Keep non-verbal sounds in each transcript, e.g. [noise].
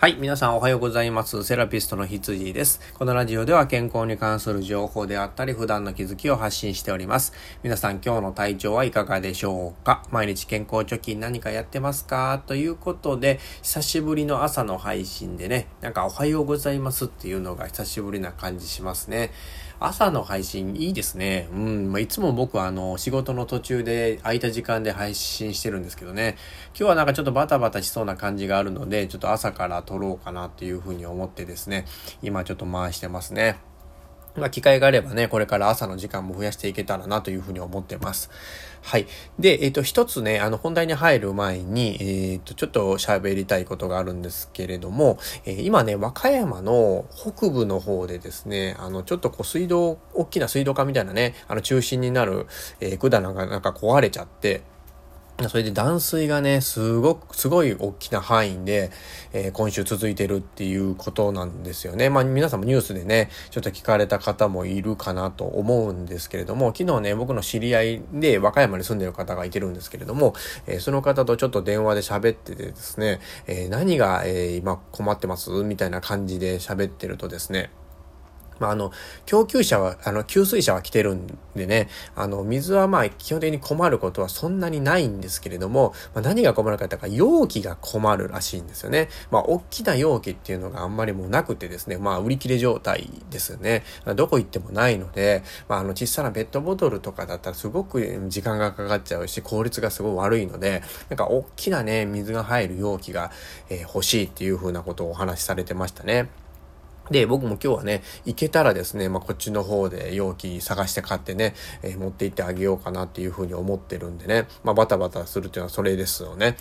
はい。皆さんおはようございます。セラピストの羊です。このラジオでは健康に関する情報であったり、普段の気づきを発信しております。皆さん今日の体調はいかがでしょうか？毎日健康貯金何かやってますか？ということで、久しぶりの朝の配信でね、なんかおはようございますっていうのが久しぶりな感じしますね。朝の配信いいですね。うん。まあ、いつも僕はあの、仕事の途中で空いた時間で配信してるんですけどね。今日はなんかちょっとバタバタしそうな感じがあるので、ちょっと朝から撮ろうかなっていうふうに思ってですね、今ちょっと回してますね。まあ、機会があればね、これから朝の時間も増やしていけたらなというふうに思ってます。はい。で、えっ、ー、と、一つね、あの、本題に入る前に、えっ、ー、と、ちょっと喋りたいことがあるんですけれども、えー、今ね、和歌山の北部の方でですね、あの、ちょっとこう、水道、大きな水道管みたいなね、あの、中心になる、えー、管がなんか壊れちゃって、それで断水がね、すごく、すごい大きな範囲で、えー、今週続いてるっていうことなんですよね。まあ皆さんもニュースでね、ちょっと聞かれた方もいるかなと思うんですけれども、昨日ね、僕の知り合いで和歌山に住んでる方がいてるんですけれども、えー、その方とちょっと電話で喋っててですね、えー、何が、え今困ってます？みたいな感じで喋ってるとですね、まあ、あの、供給者は、あの、給水車は来てるんでね、あの、水はまあ、基本的に困ることはそんなにないんですけれども、まあ、何が困るかっていうか、容器が困るらしいんですよね。まあ、大きな容器っていうのがあんまりもうなくてですね、まあ、売り切れ状態ですよね。どこ行ってもないので、まあ、あの、小さなペットボトルとかだったらすごく時間がかかっちゃうし、効率がすごい悪いので、なんか大きなね、水が入る容器が、えー、欲しいっていう風なことをお話しされてましたね。で、僕も今日はね、行けたらですね、まあ、こっちの方で容器探して買ってね、えー、持って行ってあげようかなっていうふうに思ってるんでね、まあ、バタバタするっていうのはそれですよね。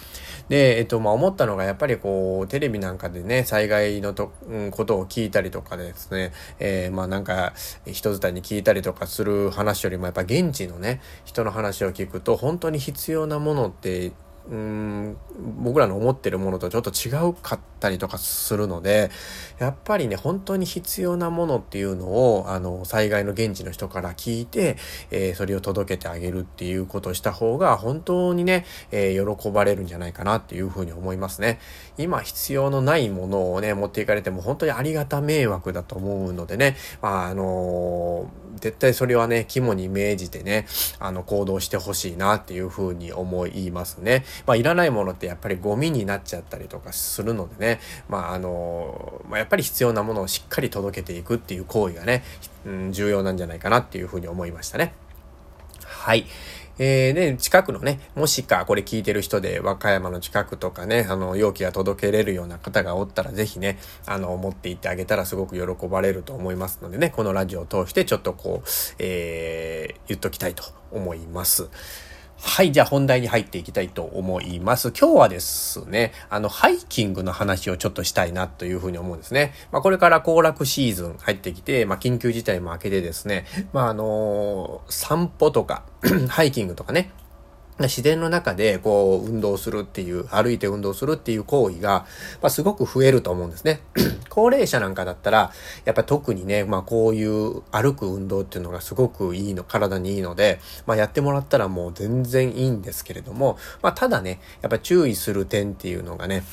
で、えっと、まあ、思ったのがやっぱりこう、テレビなんかでね、災害のと、うん、ことを聞いたりとかですね、えー、まあ、なんか、人伝いに聞いたりとかする話よりもやっぱ現地のね、人の話を聞くと、本当に必要なものってうん、僕らの思ってるものとちょっと違うかったりとかするので、やっぱりね、本当に必要なものっていうのを、あの、災害の現地の人から聞いて、えー、それを届けてあげるっていうことをした方が、本当にね、えー、喜ばれるんじゃないかなっていうふうに思いますね。今必要のないものをね、持っていかれても本当にありがた迷惑だと思うのでね、まあ、あのー絶対それはね、肝に銘じてね、あの、行動してほしいなっていうふうに思いますね。まあ、いらないものってやっぱりゴミになっちゃったりとかするのでね、まあ、あの、まあ、やっぱり必要なものをしっかり届けていくっていう行為がね、うん、重要なんじゃないかなっていうふうに思いましたね。はい。えー、で、近くのね、もしかこれ聞いてる人で和歌山の近くとかね、あの、容器が届けれるような方がおったらぜひね、あの、持って行ってあげたらすごく喜ばれると思いますのでね、このラジオを通してちょっとこう、えー、言っときたいと思います。はい、じゃあ本題に入っていきたいと思います。今日はですね、あの、ハイキングの話をちょっとしたいなというふうに思うんですね。まあ、これから行楽シーズン入ってきて、まあ、緊急事態も明けてですね、まあ、あのー、散歩とか、[clears throat] ハイキングとかね、自然の中でこう運動するっていう、歩いて運動するっていう行為が、まあ、すごく増えると思うんですね。[clears throat] 高齢者なんかだったら、やっぱ特にね、まあこういう歩く運動っていうのがすごくいいの、体にいいので、まあやってもらったらもう全然いいんですけれども、まあただね、やっぱ注意する点っていうのがね、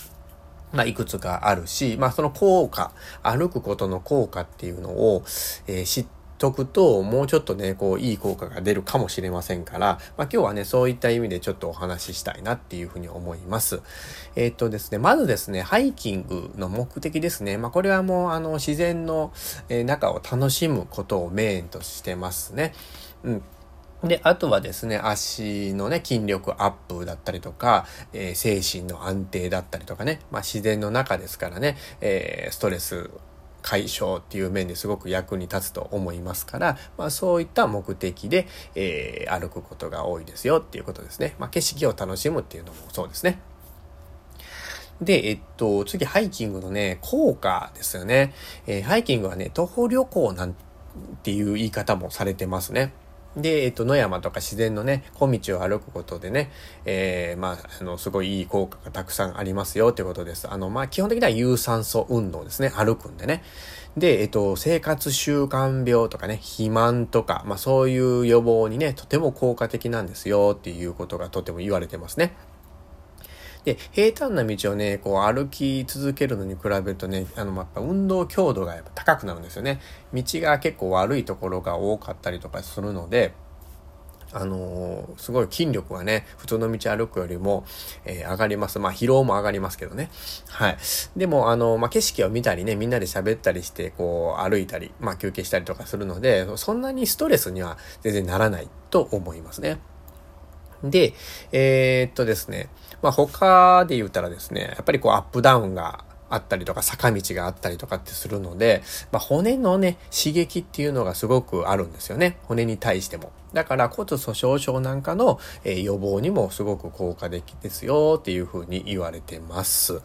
まあ、いくつかあるし、まあ、その効果、歩くことの効果っていうのを、えー、知ってとくと、もうちょっとね、こう、いい効果が出るかもしれませんから、まあ、今日はね、そういった意味でちょっとお話ししたいなっていうふうに思います。えー、っとですね、まずですね、ハイキングの目的ですね。まあ、これはもう、あの、自然の、えー、中を楽しむことをメインとしてますね。うん。で、あとはですね、足のね、筋力アップだったりとか、えー、精神の安定だったりとかね、まあ、自然の中ですからね、えー、ストレス解消っていう面ですごく役に立つと思いますから、まあそういった目的で、えー、歩くことが多いですよっていうことですね。まあ景色を楽しむっていうのもそうですね。で、えっと、次、ハイキングのね、効果ですよね。えー、ハイキングはね、徒歩旅行なんていう言い方もされてますね。で、えっと、野山とか自然のね、小道を歩くことでね、えー、まあ、あの、すごいいい効果がたくさんありますよってことです。あの、まあ、基本的には有酸素運動ですね。歩くんでね。で、えっと、生活習慣病とかね、肥満とか、まあ、そういう予防にね、とても効果的なんですよっていうことがとても言われてますね。で、平坦な道をね、こう歩き続けるのに比べるとね、あの、やっぱ運動強度がやっぱ高くなるんですよね。道が結構悪いところが多かったりとかするので、あのー、すごい筋力がね、普通の道歩くよりも、えー、上がります。まあ、疲労も上がりますけどね。はい。でも、あのー、まあ、景色を見たりね、みんなで喋ったりして、こう、歩いたり、まあ、休憩したりとかするので、そんなにストレスには全然ならないと思いますね。で、えー、っとですね、まあ、他で言ったらですね、やっぱりこう、アップダウンがあったりとか坂道があったりとかってするので、まあ、骨のね、刺激っていうのがすごくあるんですよね。骨に対しても。だから骨粗鬆症なんかの、え予防にもすごく効果的ですよっていうふうに言われてます。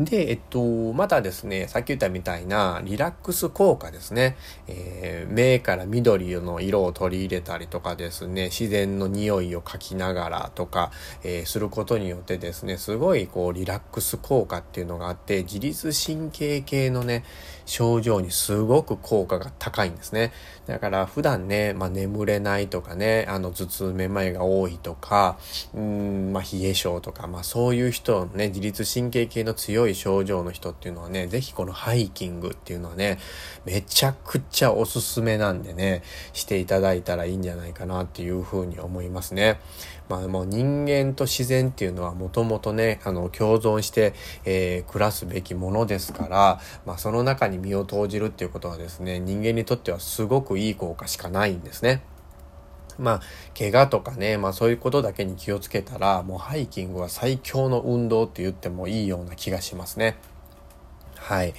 で、えっと、またですね、さっき言ったみたいなリラックス効果ですね。えー、目から緑の色を取り入れたりとかですね、自然の匂いを嗅きながらとか、えー、することによってですね、すごいこうリラックス効果っていうのがあって、自律神経系のね、症状にすごく効果が高いんですね。だから普段ね、まあ、眠れないとかね、あの頭痛めまいが多いとか、うん、まあ、冷え症とか、まあ、そういう人ね、自律神経系の強い症状の人っていうのはね、ぜひこのハイキングっていうのはね、めちゃくちゃおすすめなんでね、していただいたらいいんじゃないかなっていうふうに思いますね。まあもう人間と自然っていうのはもともとね、あの共存して、えー、暮らすべきものですから、まあその中に身を投じるっていうことはですね、人間にとってはすごくいい効果しかないんですね。まあ、怪我とかね、まあそういうことだけに気をつけたら、もうハイキングは最強の運動って言ってもいいような気がしますね。はい。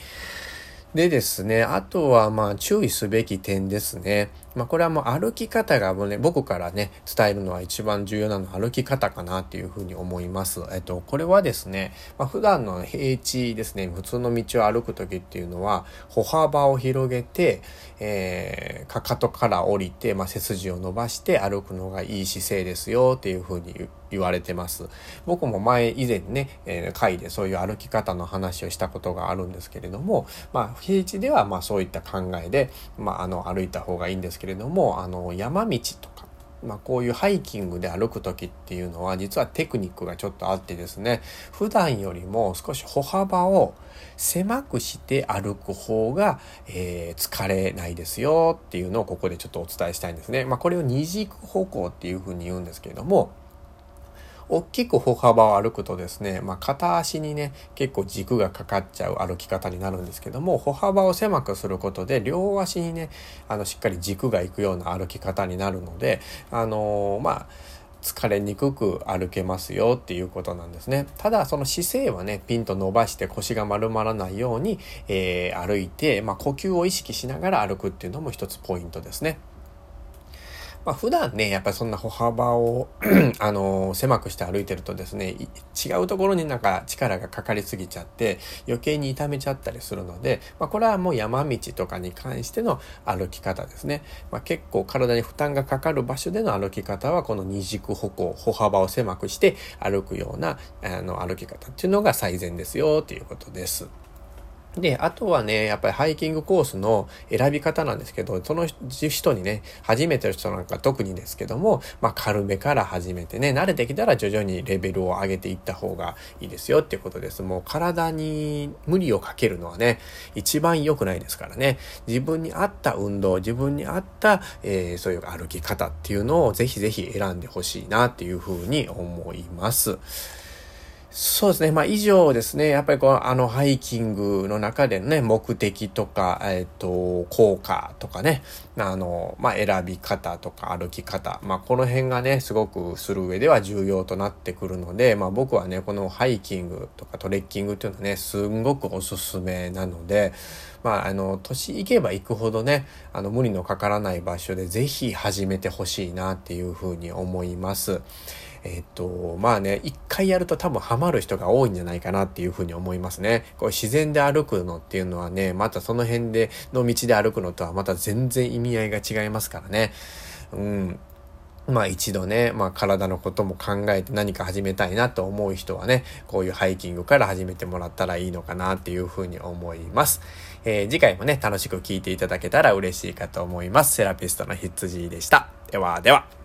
でですね、あとはまあ注意すべき点ですね。まあこれはもう歩き方がもうね、僕からね、伝えるのは一番重要なのは歩き方かなっていうふうに思います。えっと、これはですね、まあ普段の平地ですね、普通の道を歩く時っていうのは、歩幅を広げて、えー、かかとから降りて、まあ背筋を伸ばして歩くのがいい姿勢ですよっていうふうに言われてます。僕も前以前ね、えー、会でそういう歩き方の話をしたことがあるんですけれども、まあ平地ではまあそういった考えで、まああの歩いた方がいいんですけどけれども、あの山道とか、まあ、こういうハイキングで歩く時っていうのは実はテクニックがちょっとあってですね普段よりも少し歩幅を狭くして歩く方が、えー、疲れないですよっていうのをここでちょっとお伝えしたいんですね。まあ、これを二軸歩行っていうふうに言うんですけれども大きく歩幅を歩くとですね、まあ、片足にね、結構軸がかかっちゃう歩き方になるんですけども、歩幅を狭くすることで、両足にね、あの、しっかり軸がいくような歩き方になるので、あのー、まあ、疲れにくく歩けますよっていうことなんですね。ただその姿勢はね、ピンと伸ばして腰が丸まらないように、えー、歩いて、まあ、呼吸を意識しながら歩くっていうのも一つポイントですね。まあ、普段ね、やっぱりそんな歩幅を [clears throat] あの狭くして歩いてるとですね、違うところになんか力がかかりすぎちゃって余計に痛めちゃったりするので、まあ、これはもう山道とかに関しての歩き方ですね。まあ、結構体に負担がかかる場所での歩き方はこの二軸歩行、歩幅を狭くして歩くようなあの歩き方っていうのが最善ですよということです。で、あとはね、やっぱりハイキングコースの選び方なんですけど、その人にね、初めての人なんか特にですけども、まあ軽めから始めてね、慣れてきたら徐々にレベルを上げていった方がいいですよっていうことです。もう体に無理をかけるのはね、一番良くないですからね。自分に合った運動、自分に合った、えー、そういう歩き方っていうのをぜひぜひ選んでほしいなっていうふうに思います。そうですね。まあ以上ですね。やっぱりこう、あのハイキングの中でね、目的とか、えっ、ー、と、効果とかね、あの、まあ選び方とか歩き方。まあこの辺がね、すごくする上では重要となってくるので、まあ僕はね、このハイキングとかトレッキングっていうのはね、すんごくおすすめなので、まああの、年行けば行くほどね、あの、無理のかからない場所でぜひ始めてほしいなっていうふうに思います。えっと、まあね、一回やると多分ハマる人が多いんじゃないかなっていうふうに思いますね。こう自然で歩くのっていうのはね、またその辺での道で歩くのとはまた全然意味合いが違いますからね。うん。まあ一度ね、まあ体のことも考えて何か始めたいなと思う人はね、こういうハイキングから始めてもらったらいいのかなっていうふうに思います。えー、次回もね、楽しく聞いていただけたら嬉しいかと思います。セラピストの羊でした。ではでは。